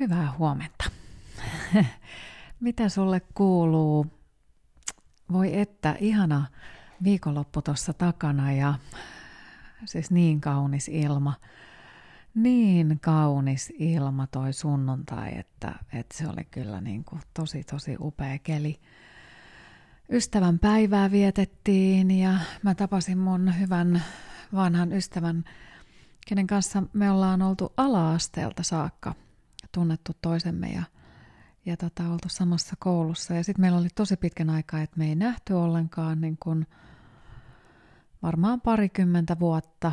Hyvää huomenta. Mitä sulle kuuluu? Voi että, ihana viikonloppu tuossa takana ja siis niin kaunis ilma. Niin kaunis ilma toi sunnuntai, että, että se oli kyllä niin kuin tosi tosi upea keli. Ystävän päivää vietettiin ja mä tapasin mun hyvän vanhan ystävän, kenen kanssa me ollaan oltu ala-asteelta saakka – tunnettu toisemme ja, ja tota, oltu samassa koulussa. Ja sitten meillä oli tosi pitkän aikaa, että me ei nähty ollenkaan niin kun varmaan parikymmentä vuotta.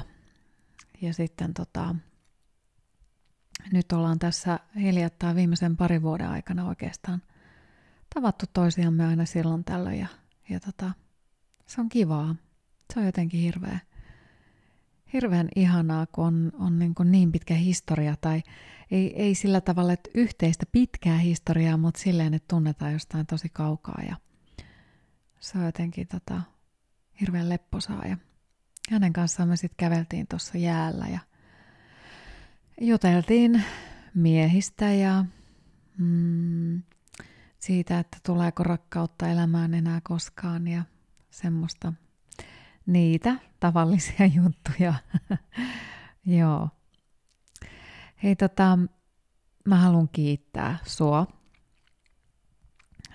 Ja sitten tota, nyt ollaan tässä hiljattain viimeisen parin vuoden aikana oikeastaan tavattu toisiamme aina silloin tällöin ja, ja tota, se on kivaa. Se on jotenkin hirveä, hirveän ihanaa, kun on, on niin, kuin niin pitkä historia tai ei, ei sillä tavalla, että yhteistä pitkää historiaa, mutta silleen, että tunnetaan jostain tosi kaukaa ja se on jotenkin tota, hirveän lepposaa ja hänen kanssaan me sitten käveltiin tuossa jäällä ja juteltiin miehistä ja mm, siitä, että tuleeko rakkautta elämään enää koskaan ja semmoista niitä tavallisia juttuja. Joo. Hei tota, mä haluan kiittää sua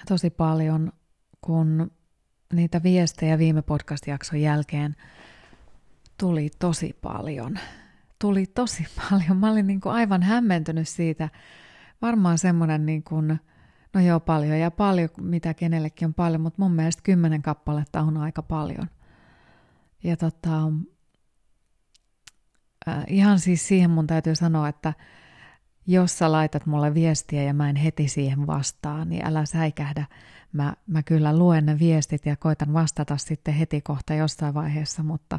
tosi paljon, kun niitä viestejä viime podcast-jakson jälkeen tuli tosi paljon. Tuli tosi paljon. Mä olin niin kuin aivan hämmentynyt siitä. Varmaan semmoinen, niin kuin, no joo paljon ja paljon, mitä kenellekin on paljon, mutta mun mielestä kymmenen kappaletta on aika paljon. Ja tota, äh, ihan siis siihen mun täytyy sanoa, että jos sä laitat mulle viestiä ja mä en heti siihen vastaa, niin älä säikähdä. Mä, mä kyllä luen ne viestit ja koitan vastata sitten heti kohta jossain vaiheessa, mutta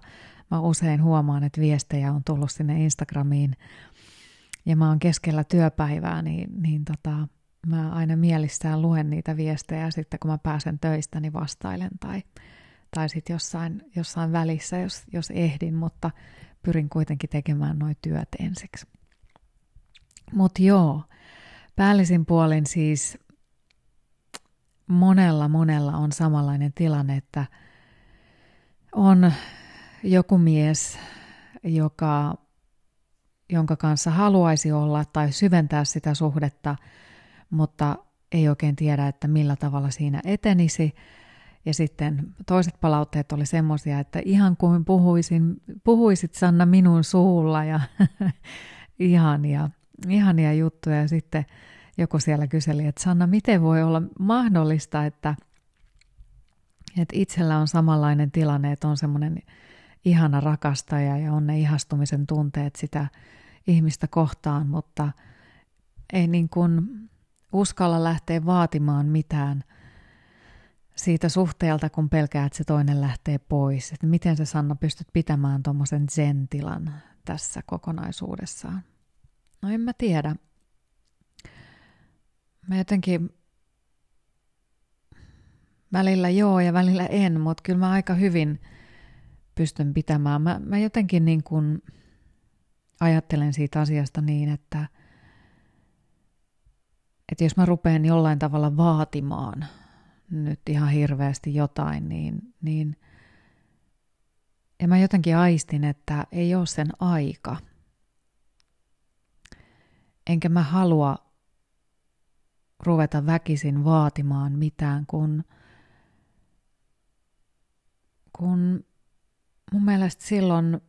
mä usein huomaan, että viestejä on tullut sinne Instagramiin ja mä oon keskellä työpäivää, niin, niin tota, mä aina mielissään luen niitä viestejä ja sitten kun mä pääsen töistä, niin vastailen tai, tai sitten jossain, jossain välissä, jos, jos ehdin, mutta pyrin kuitenkin tekemään noin työt ensiksi. Mutta joo, päällisin puolin siis monella monella on samanlainen tilanne, että on joku mies, joka, jonka kanssa haluaisi olla tai syventää sitä suhdetta, mutta ei oikein tiedä, että millä tavalla siinä etenisi – ja sitten toiset palautteet oli semmoisia, että ihan kuin puhuisin, puhuisit Sanna minun suulla ja ihania, ihania juttuja. Ja sitten joku siellä kyseli, että Sanna, miten voi olla mahdollista, että, että itsellä on samanlainen tilanne, että on semmoinen ihana rakastaja ja on ne ihastumisen tunteet sitä ihmistä kohtaan, mutta ei niin kuin uskalla lähteä vaatimaan mitään – siitä suhteelta, kun pelkää, että se toinen lähtee pois. Että miten sä Sanna pystyt pitämään tuommoisen zen-tilan tässä kokonaisuudessaan? No en mä tiedä. Mä jotenkin välillä joo ja välillä en, mutta kyllä mä aika hyvin pystyn pitämään. Mä, mä jotenkin niin kuin ajattelen siitä asiasta niin, että, että jos mä rupean jollain tavalla vaatimaan – nyt ihan hirveästi jotain, niin, niin ja mä jotenkin aistin, että ei ole sen aika. Enkä mä halua ruveta väkisin vaatimaan mitään, kun, kun mun mielestä silloin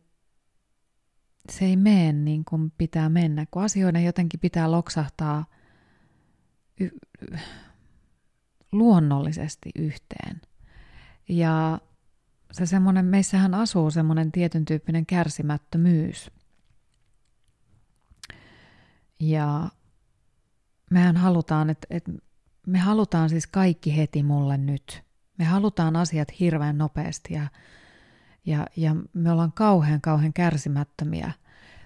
se ei mene niin kuin pitää mennä, kun asioiden jotenkin pitää loksahtaa y- luonnollisesti yhteen. Ja se semmoinen, meissähän asuu semmoinen tietyn tyyppinen kärsimättömyys. Ja mehän halutaan, että, että me halutaan siis kaikki heti mulle nyt. Me halutaan asiat hirveän nopeasti ja, ja, ja me ollaan kauhean kauhean kärsimättömiä.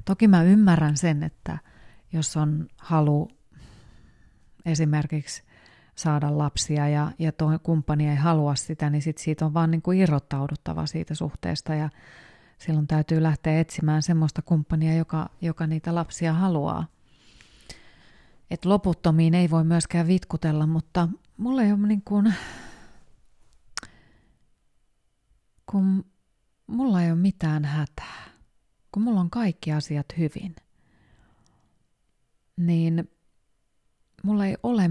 Toki mä ymmärrän sen, että jos on halu esimerkiksi saada lapsia ja, ja tuo kumppani ei halua sitä, niin sit siitä on vaan niin kuin irrottauduttava siitä suhteesta ja silloin täytyy lähteä etsimään semmoista kumppania, joka, joka niitä lapsia haluaa. että loputtomiin ei voi myöskään vitkutella, mutta mulla ei ole niin kuin, kun mulla ei ole mitään hätää, kun mulla on kaikki asiat hyvin, niin mulla ei ole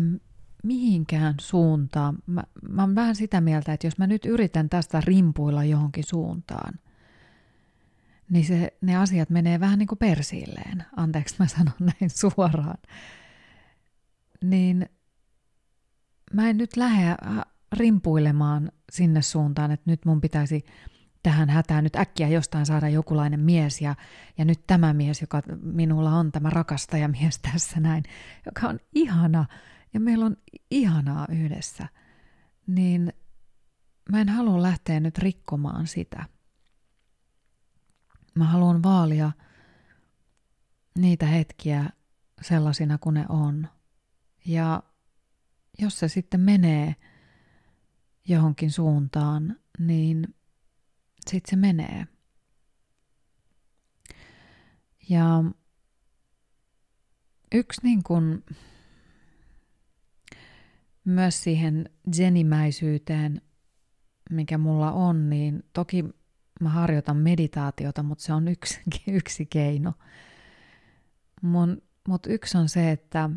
mihinkään suuntaan. Mä, mä oon vähän sitä mieltä, että jos mä nyt yritän tästä rimpuilla johonkin suuntaan, niin se, ne asiat menee vähän niin kuin persiilleen. Anteeksi, mä sanon näin suoraan. Niin mä en nyt lähde rimpuilemaan sinne suuntaan, että nyt mun pitäisi tähän hätään nyt äkkiä jostain saada jokulainen mies ja, ja nyt tämä mies, joka minulla on, tämä rakastajamies tässä näin, joka on ihana ja meillä on ihanaa yhdessä, niin mä en halua lähteä nyt rikkomaan sitä. Mä haluan vaalia niitä hetkiä sellaisina kuin ne on. Ja jos se sitten menee johonkin suuntaan, niin sitten se menee. Ja yksi niin kuin myös siihen jenimäisyyteen, mikä mulla on, niin toki mä harjoitan meditaatiota, mutta se on yksi, yksi keino. Mutta yksi on se, että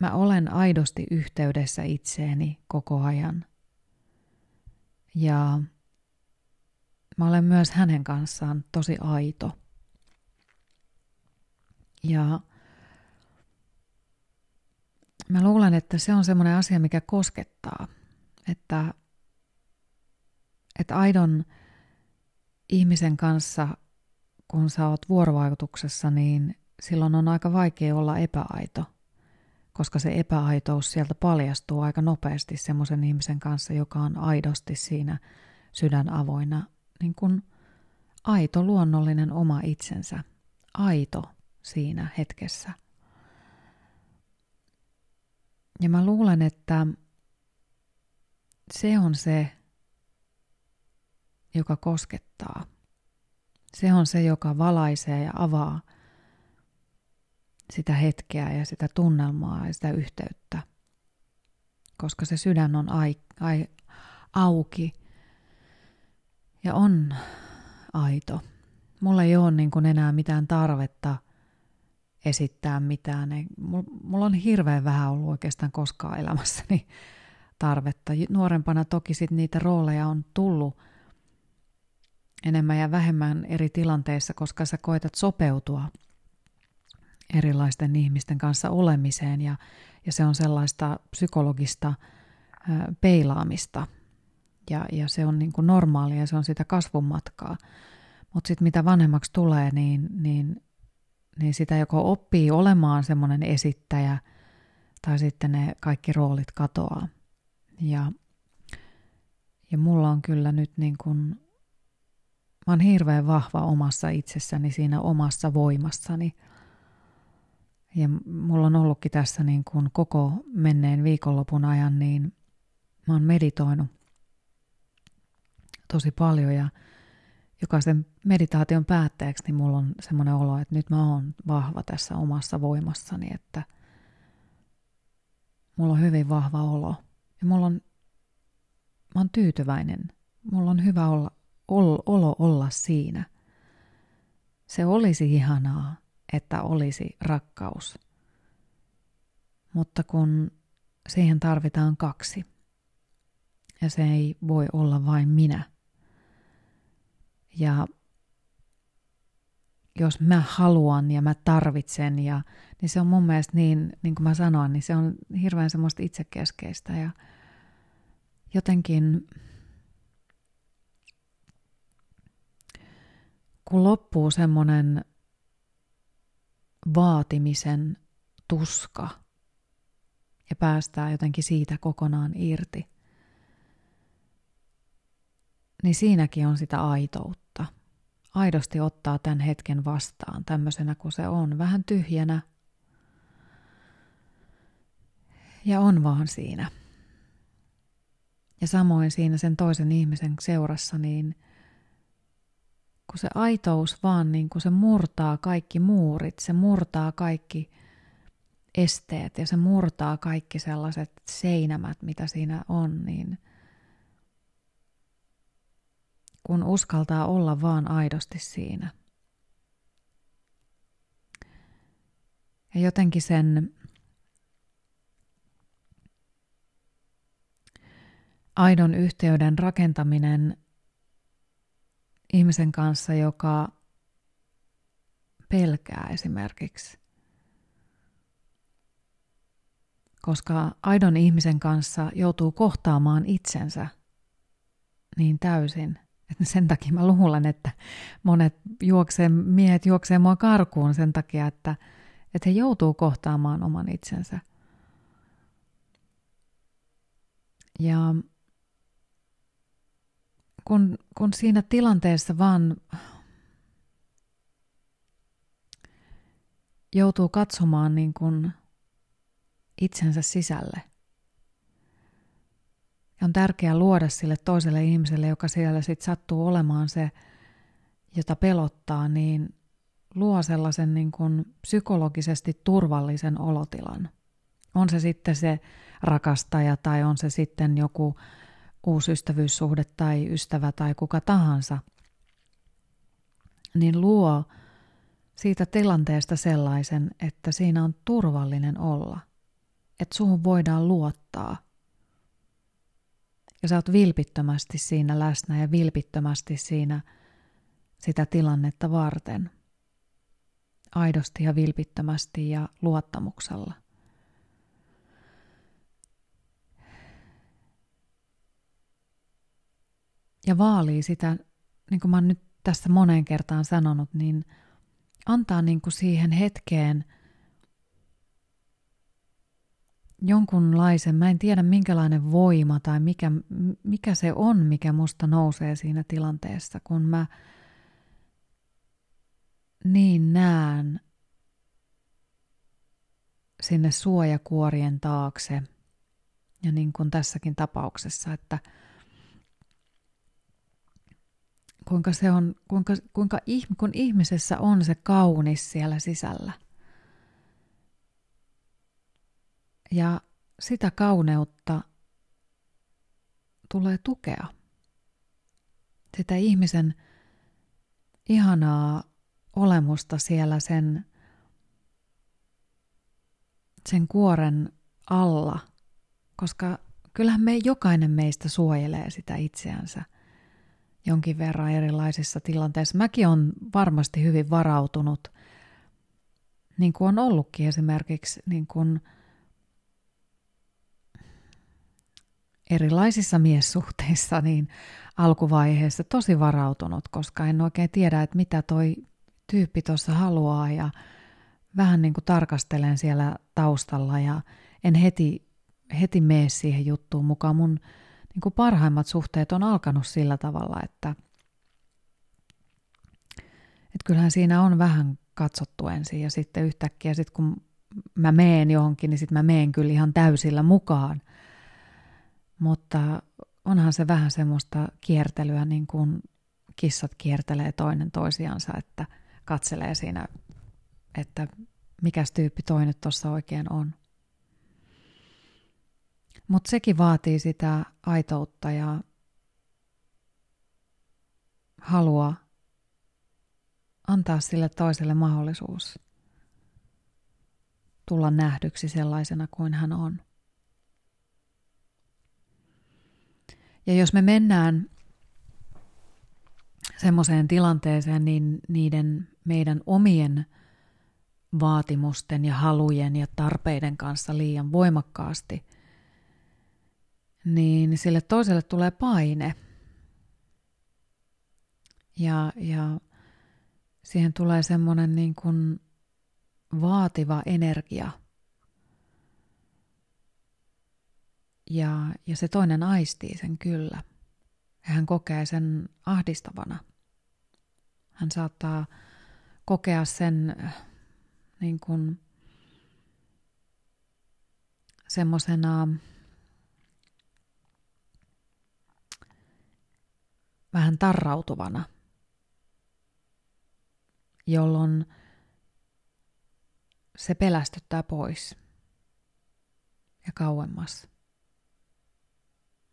mä olen aidosti yhteydessä itseeni koko ajan. Ja mä olen myös hänen kanssaan tosi aito. Ja mä luulen, että se on semmoinen asia, mikä koskettaa. Että, että aidon ihmisen kanssa, kun sä oot vuorovaikutuksessa, niin silloin on aika vaikea olla epäaito, koska se epäaitous sieltä paljastuu aika nopeasti semmoisen ihmisen kanssa, joka on aidosti siinä sydän avoinna, niin kuin aito luonnollinen oma itsensä, aito siinä hetkessä – ja mä luulen, että se on se, joka koskettaa. Se on se, joka valaisee ja avaa sitä hetkeä ja sitä tunnelmaa ja sitä yhteyttä. Koska se sydän on ai, ai, auki ja on aito. Mulla ei ole niin kuin enää mitään tarvetta – esittää mitään. Ei, mulla on hirveän vähän ollut oikeastaan koskaan elämässäni tarvetta. Nuorempana toki sit niitä rooleja on tullut enemmän ja vähemmän eri tilanteissa, koska sä koetat sopeutua erilaisten ihmisten kanssa olemiseen ja, ja se on sellaista psykologista peilaamista ja, ja se on niin kuin normaalia ja se on sitä kasvun matkaa. Mutta sitten mitä vanhemmaksi tulee, niin, niin niin sitä joko oppii olemaan semmoinen esittäjä tai sitten ne kaikki roolit katoaa. Ja, ja mulla on kyllä nyt niin kuin, mä oon hirveän vahva omassa itsessäni, siinä omassa voimassani. Ja mulla on ollutkin tässä niin kuin koko menneen viikonlopun ajan, niin mä oon meditoinut tosi paljon ja jokaisen meditaation päätteeksi, niin mulla on semmoinen olo, että nyt mä oon vahva tässä omassa voimassani, että mulla on hyvin vahva olo. Ja mulla on, mä oon tyytyväinen. Mulla on hyvä olla, ol, olo olla siinä. Se olisi ihanaa, että olisi rakkaus. Mutta kun siihen tarvitaan kaksi. Ja se ei voi olla vain minä – ja jos mä haluan ja mä tarvitsen, ja, niin se on mun mielestä niin, niin kuin mä sanoin, niin se on hirveän semmoista itsekeskeistä ja jotenkin kun loppuu semmoinen vaatimisen tuska ja päästään jotenkin siitä kokonaan irti, niin siinäkin on sitä aitoutta aidosti ottaa tämän hetken vastaan tämmöisenä kuin se on, vähän tyhjänä. Ja on vaan siinä. Ja samoin siinä sen toisen ihmisen seurassa, niin kun se aitous vaan niin kun se murtaa kaikki muurit, se murtaa kaikki esteet ja se murtaa kaikki sellaiset seinämät, mitä siinä on, niin kun uskaltaa olla vaan aidosti siinä. Ja jotenkin sen aidon yhteyden rakentaminen ihmisen kanssa, joka pelkää esimerkiksi. Koska aidon ihmisen kanssa joutuu kohtaamaan itsensä niin täysin. Että sen takia mä luulen, että monet juoksee, miehet juoksee mua karkuun sen takia, että, että he joutuu kohtaamaan oman itsensä. Ja kun, kun siinä tilanteessa vaan joutuu katsomaan niin kuin itsensä sisälle. Ja on tärkeää luoda sille toiselle ihmiselle, joka siellä sitten sattuu olemaan se, jota pelottaa, niin luo sellaisen niin kuin psykologisesti turvallisen olotilan. On se sitten se rakastaja tai on se sitten joku uusi ystävyyssuhde tai ystävä tai kuka tahansa, niin luo siitä tilanteesta sellaisen, että siinä on turvallinen olla. Että suhun voidaan luottaa. Ja sä oot vilpittömästi siinä läsnä ja vilpittömästi siinä sitä tilannetta varten. Aidosti ja vilpittömästi ja luottamuksella. Ja vaalii sitä, niin kuin mä oon nyt tässä moneen kertaan sanonut, niin – antaa niin kuin siihen hetkeen jonkunlaisen, mä en tiedä minkälainen voima tai mikä, mikä se on, mikä musta nousee siinä tilanteessa, kun mä niin näen sinne suojakuorien taakse. Ja niin kuin tässäkin tapauksessa, että – kuinka se on, kuinka, kuinka kun ihmisessä on se kaunis siellä sisällä. Ja sitä kauneutta tulee tukea. Sitä ihmisen ihanaa olemusta siellä sen, sen kuoren alla, koska kyllähän me jokainen meistä suojelee sitä itseänsä – jonkin verran erilaisissa tilanteissa. Mäkin olen varmasti hyvin varautunut, niin kuin on ollutkin esimerkiksi niin kuin erilaisissa miessuhteissa niin alkuvaiheessa tosi varautunut, koska en oikein tiedä, että mitä toi tyyppi tuossa haluaa ja vähän niin kuin tarkastelen siellä taustalla ja en heti, heti mene siihen juttuun mukaan. Mun niin kuin parhaimmat suhteet on alkanut sillä tavalla, että, että kyllähän siinä on vähän katsottu ensin ja sitten yhtäkkiä sit kun mä meen johonkin, niin sitten mä meen kyllä ihan täysillä mukaan. Mutta onhan se vähän semmoista kiertelyä, niin kuin kissat kiertelee toinen toisiansa, että katselee siinä, että mikä tyyppi toinen tuossa oikein on. Mutta sekin vaatii sitä aitoutta ja halua antaa sille toiselle mahdollisuus tulla nähdyksi sellaisena kuin hän on. Ja jos me mennään semmoiseen tilanteeseen, niin niiden meidän omien vaatimusten ja halujen ja tarpeiden kanssa liian voimakkaasti – niin sille toiselle tulee paine. Ja, ja siihen tulee semmoinen niin kuin vaativa energia. Ja, ja se toinen aistii sen kyllä. Ja hän kokee sen ahdistavana. Hän saattaa kokea sen niin kuin semmoisena vähän tarrautuvana, jolloin se pelästyttää pois ja kauemmas,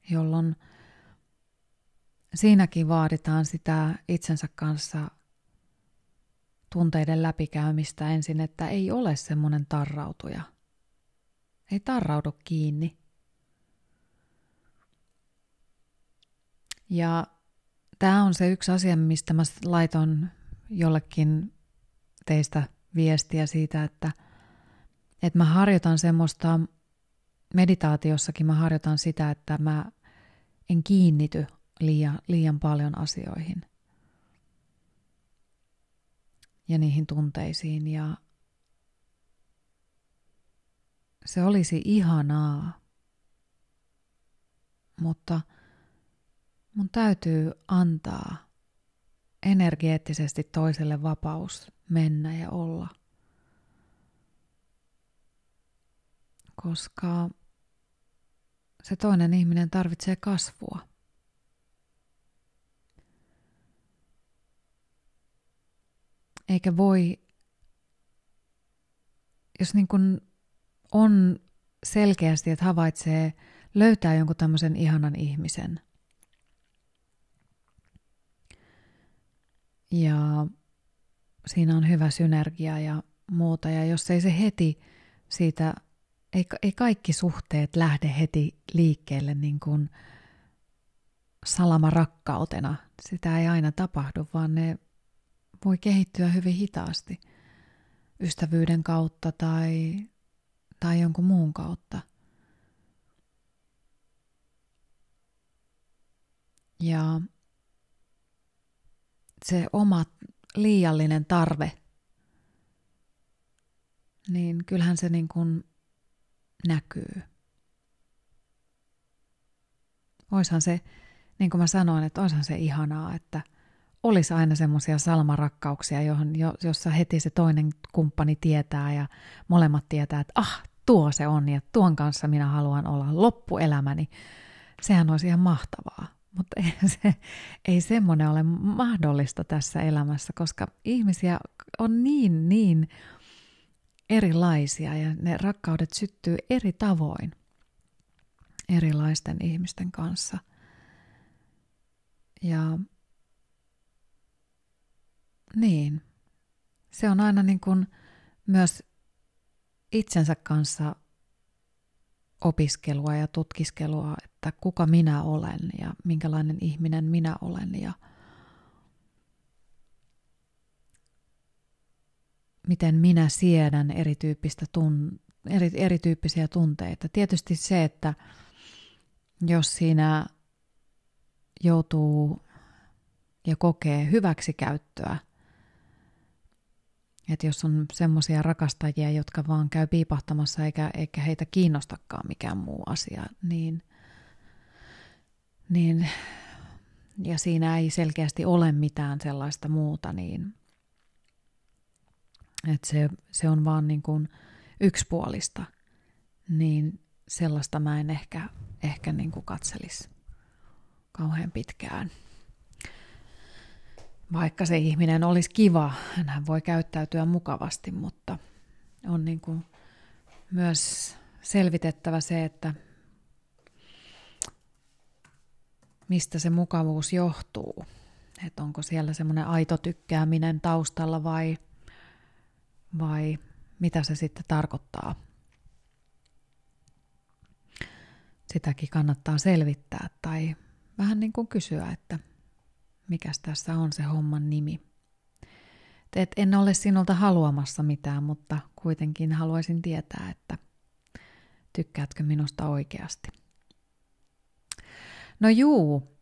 jolloin siinäkin vaaditaan sitä itsensä kanssa tunteiden läpikäymistä ensin, että ei ole semmoinen tarrautuja. Ei tarraudu kiinni. Ja tämä on se yksi asia, mistä mä laiton jollekin teistä viestiä siitä, että, että mä harjoitan semmoista, meditaatiossakin mä harjoitan sitä, että mä en kiinnity liian, liian paljon asioihin ja niihin tunteisiin. Ja se olisi ihanaa, mutta mun täytyy antaa energeettisesti toiselle vapaus mennä ja olla. Koska se toinen ihminen tarvitsee kasvua. Eikä voi, jos niin kuin on selkeästi, että havaitsee, löytää jonkun tämmöisen ihanan ihmisen. Ja siinä on hyvä synergia ja muuta. Ja jos ei se heti siitä, ei, ei kaikki suhteet lähde heti liikkeelle niin kuin salama rakkautena. Sitä ei aina tapahdu, vaan ne voi kehittyä hyvin hitaasti ystävyyden kautta tai, tai jonkun muun kautta. Ja se oma liiallinen tarve, niin kyllähän se niin kuin näkyy. Oishan se, niin kuin mä sanoin, että oishan se ihanaa, että olisi aina semmoisia salmarakkauksia, johon, jo, jossa heti se toinen kumppani tietää ja molemmat tietää, että ah, tuo se on ja tuon kanssa minä haluan olla loppuelämäni. Sehän olisi ihan mahtavaa. Mutta ei, se, ei semmoinen ole mahdollista tässä elämässä, koska ihmisiä on niin, niin erilaisia ja ne rakkaudet syttyy eri tavoin erilaisten ihmisten kanssa. Ja niin, se on aina niin kuin myös itsensä kanssa opiskelua ja tutkiskelua, että kuka minä olen ja minkälainen ihminen minä olen ja miten minä siedän erityyppistä tun, eri, erityyppisiä tunteita. Tietysti se, että jos siinä joutuu ja kokee hyväksikäyttöä – että jos on semmoisia rakastajia, jotka vaan käy piipahtamassa eikä, eikä heitä kiinnostakaan mikään muu asia, niin, niin ja siinä ei selkeästi ole mitään sellaista muuta, niin että se, se on vaan niin kuin yksipuolista, niin sellaista mä en ehkä, ehkä niin kuin katselisi kauhean pitkään vaikka se ihminen olisi kiva, hän voi käyttäytyä mukavasti, mutta on niin kuin myös selvitettävä se, että mistä se mukavuus johtuu. Että onko siellä semmoinen aito tykkääminen taustalla vai, vai mitä se sitten tarkoittaa. Sitäkin kannattaa selvittää tai vähän niin kuin kysyä, että mikäs tässä on se homman nimi. Et en ole sinulta haluamassa mitään, mutta kuitenkin haluaisin tietää, että tykkäätkö minusta oikeasti. No juu,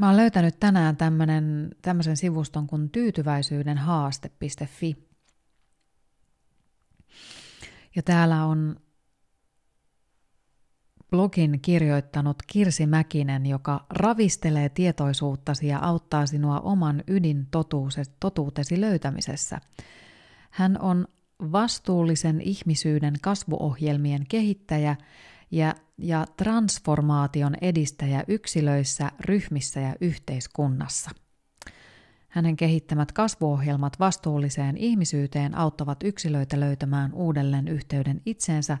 mä oon löytänyt tänään tämmöisen sivuston kuin tyytyväisyydenhaaste.fi. Ja täällä on blogin kirjoittanut Kirsi Mäkinen, joka ravistelee tietoisuuttasi ja auttaa sinua oman ydintotuutesi löytämisessä. Hän on vastuullisen ihmisyyden kasvuohjelmien kehittäjä ja, ja transformaation edistäjä yksilöissä, ryhmissä ja yhteiskunnassa. Hänen kehittämät kasvuohjelmat vastuulliseen ihmisyyteen auttavat yksilöitä löytämään uudelleen yhteyden itseensä,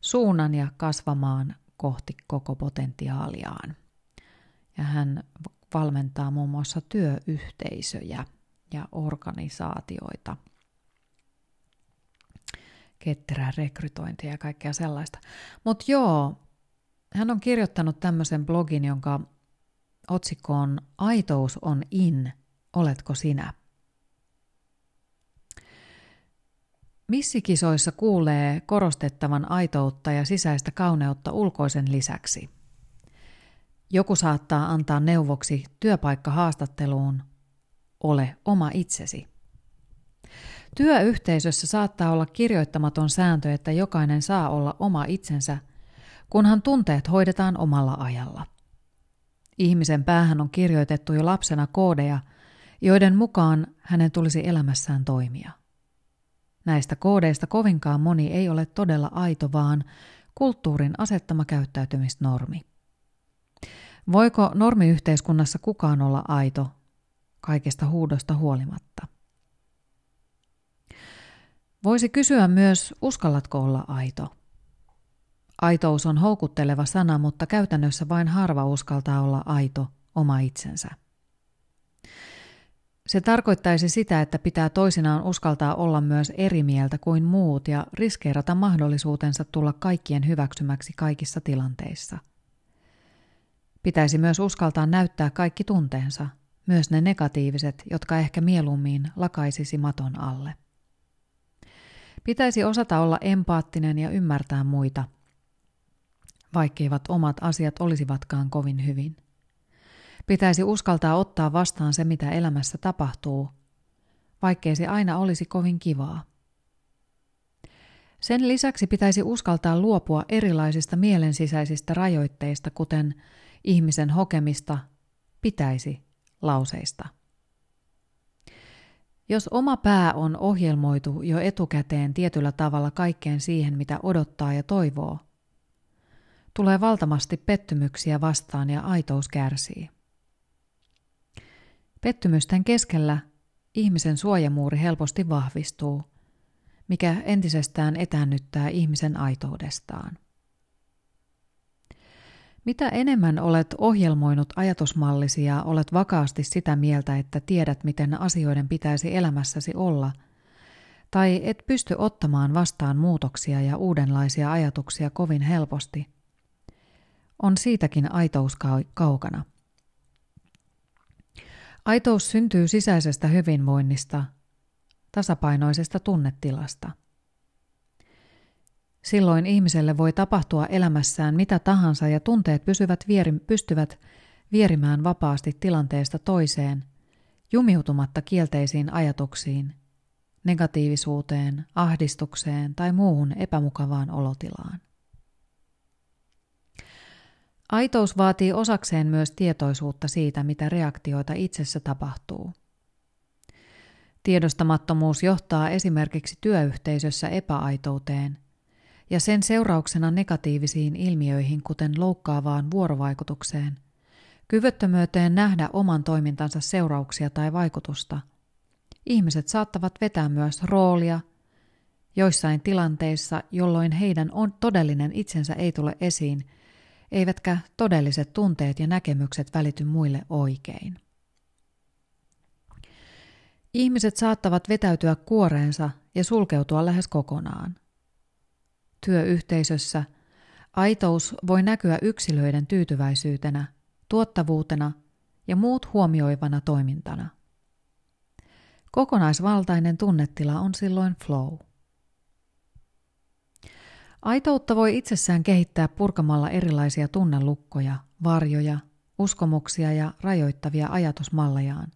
suunnan ja kasvamaan kohti koko potentiaaliaan. Ja hän valmentaa muun muassa työyhteisöjä ja organisaatioita, ketterää rekrytointia ja kaikkea sellaista. Mutta joo, hän on kirjoittanut tämmöisen blogin, jonka otsikko on Aitous on in, oletko sinä? Missikisoissa kuulee korostettavan aitoutta ja sisäistä kauneutta ulkoisen lisäksi. Joku saattaa antaa neuvoksi työpaikkahaastatteluun, ole oma itsesi. Työyhteisössä saattaa olla kirjoittamaton sääntö, että jokainen saa olla oma itsensä, kunhan tunteet hoidetaan omalla ajalla. Ihmisen päähän on kirjoitettu jo lapsena koodeja, joiden mukaan hänen tulisi elämässään toimia. Näistä koodeista kovinkaan moni ei ole todella aito, vaan kulttuurin asettama käyttäytymisnormi. Voiko normiyhteiskunnassa kukaan olla aito kaikesta huudosta huolimatta? Voisi kysyä myös, uskallatko olla aito? Aitous on houkutteleva sana, mutta käytännössä vain harva uskaltaa olla aito oma itsensä. Se tarkoittaisi sitä, että pitää toisinaan uskaltaa olla myös eri mieltä kuin muut ja riskeerata mahdollisuutensa tulla kaikkien hyväksymäksi kaikissa tilanteissa. Pitäisi myös uskaltaa näyttää kaikki tunteensa, myös ne negatiiviset, jotka ehkä mieluummin lakaisisi maton alle. Pitäisi osata olla empaattinen ja ymmärtää muita, vaikkeivat omat asiat olisivatkaan kovin hyvin. Pitäisi uskaltaa ottaa vastaan se, mitä elämässä tapahtuu, vaikkei se aina olisi kovin kivaa. Sen lisäksi pitäisi uskaltaa luopua erilaisista mielensisäisistä rajoitteista, kuten ihmisen hokemista pitäisi lauseista. Jos oma pää on ohjelmoitu jo etukäteen tietyllä tavalla kaikkeen siihen, mitä odottaa ja toivoo, tulee valtavasti pettymyksiä vastaan ja aitous kärsii. Pettymysten keskellä ihmisen suojamuuri helposti vahvistuu, mikä entisestään etäännyttää ihmisen aitoudestaan. Mitä enemmän olet ohjelmoinut ajatusmallisi ja olet vakaasti sitä mieltä, että tiedät, miten asioiden pitäisi elämässäsi olla, tai et pysty ottamaan vastaan muutoksia ja uudenlaisia ajatuksia kovin helposti, on siitäkin aitous kaukana – Aitous syntyy sisäisestä hyvinvoinnista, tasapainoisesta tunnetilasta. Silloin ihmiselle voi tapahtua elämässään mitä tahansa ja tunteet pysyvät vieri, pystyvät vierimään vapaasti tilanteesta toiseen, jumiutumatta kielteisiin ajatuksiin, negatiivisuuteen, ahdistukseen tai muuhun epämukavaan olotilaan. Aitous vaatii osakseen myös tietoisuutta siitä, mitä reaktioita itsessä tapahtuu. Tiedostamattomuus johtaa esimerkiksi työyhteisössä epäaitouteen ja sen seurauksena negatiivisiin ilmiöihin, kuten loukkaavaan vuorovaikutukseen, kyvyttömyyteen nähdä oman toimintansa seurauksia tai vaikutusta. Ihmiset saattavat vetää myös roolia joissain tilanteissa, jolloin heidän on todellinen itsensä ei tule esiin – eivätkä todelliset tunteet ja näkemykset välity muille oikein. Ihmiset saattavat vetäytyä kuoreensa ja sulkeutua lähes kokonaan. Työyhteisössä aitous voi näkyä yksilöiden tyytyväisyytenä, tuottavuutena ja muut huomioivana toimintana. Kokonaisvaltainen tunnetila on silloin flow. Aitoutta voi itsessään kehittää purkamalla erilaisia tunnelukkoja, varjoja, uskomuksia ja rajoittavia ajatusmallejaan.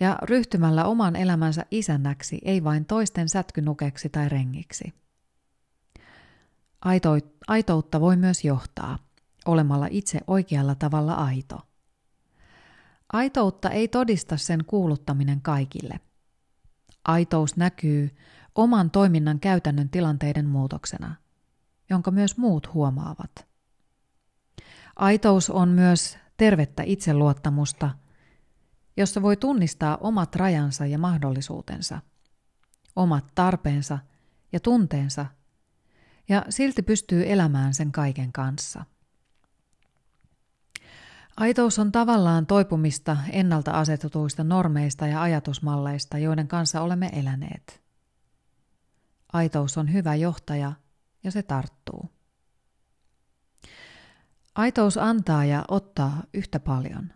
Ja ryhtymällä oman elämänsä isännäksi, ei vain toisten sätkynukeksi tai rengiksi. aitoutta voi myös johtaa, olemalla itse oikealla tavalla aito. Aitoutta ei todista sen kuuluttaminen kaikille. Aitous näkyy oman toiminnan käytännön tilanteiden muutoksena, jonka myös muut huomaavat. Aitous on myös tervettä itseluottamusta jossa voi tunnistaa omat rajansa ja mahdollisuutensa, omat tarpeensa ja tunteensa, ja silti pystyy elämään sen kaiken kanssa. Aitous on tavallaan toipumista ennalta asetetuista normeista ja ajatusmalleista, joiden kanssa olemme eläneet. Aitous on hyvä johtaja ja se tarttuu. Aitous antaa ja ottaa yhtä paljon.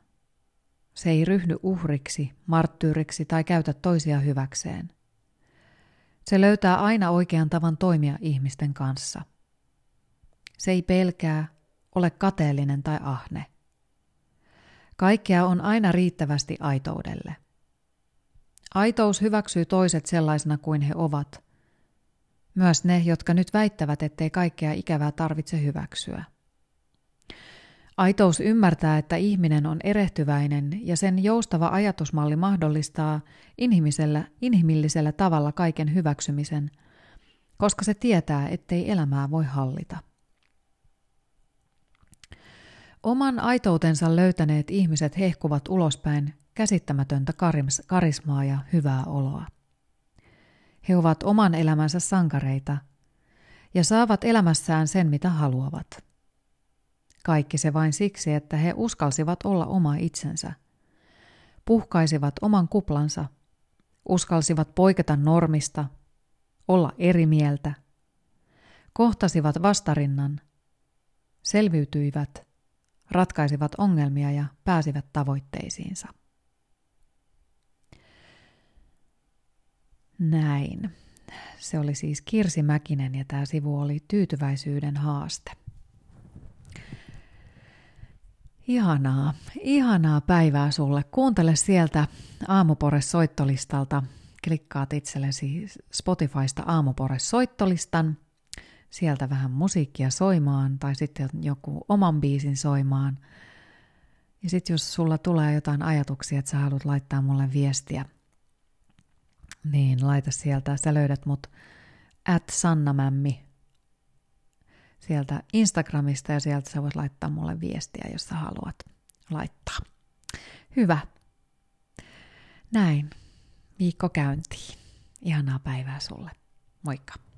Se ei ryhdy uhriksi, marttyyriksi tai käytä toisia hyväkseen. Se löytää aina oikean tavan toimia ihmisten kanssa. Se ei pelkää, ole kateellinen tai ahne. Kaikkea on aina riittävästi aitoudelle. Aitous hyväksyy toiset sellaisena kuin he ovat. Myös ne, jotka nyt väittävät, ettei kaikkea ikävää tarvitse hyväksyä. Aitous ymmärtää, että ihminen on erehtyväinen ja sen joustava ajatusmalli mahdollistaa inhimillisellä, inhimillisellä tavalla kaiken hyväksymisen, koska se tietää, ettei elämää voi hallita. Oman aitoutensa löytäneet ihmiset hehkuvat ulospäin käsittämätöntä karismaa ja hyvää oloa. He ovat oman elämänsä sankareita ja saavat elämässään sen, mitä haluavat. Kaikki se vain siksi, että he uskalsivat olla oma itsensä. Puhkaisivat oman kuplansa, uskalsivat poiketa normista, olla eri mieltä, kohtasivat vastarinnan, selviytyivät, ratkaisivat ongelmia ja pääsivät tavoitteisiinsa. Näin. Se oli siis Kirsi Mäkinen ja tämä sivu oli Tyytyväisyyden haaste. Ihanaa, ihanaa päivää sulle. Kuuntele sieltä Aamupores soittolistalta. Klikkaat itsellesi Spotifysta Aamupores soittolistan. Sieltä vähän musiikkia soimaan tai sitten joku oman biisin soimaan. Ja sitten jos sulla tulee jotain ajatuksia, että sä haluat laittaa mulle viestiä, niin laita sieltä. Sä löydät mut at sannamämmi sieltä Instagramista ja sieltä sä voit laittaa mulle viestiä, jos sä haluat laittaa. Hyvä. Näin. Viikko käyntiin. Ihanaa päivää sulle. Moikka.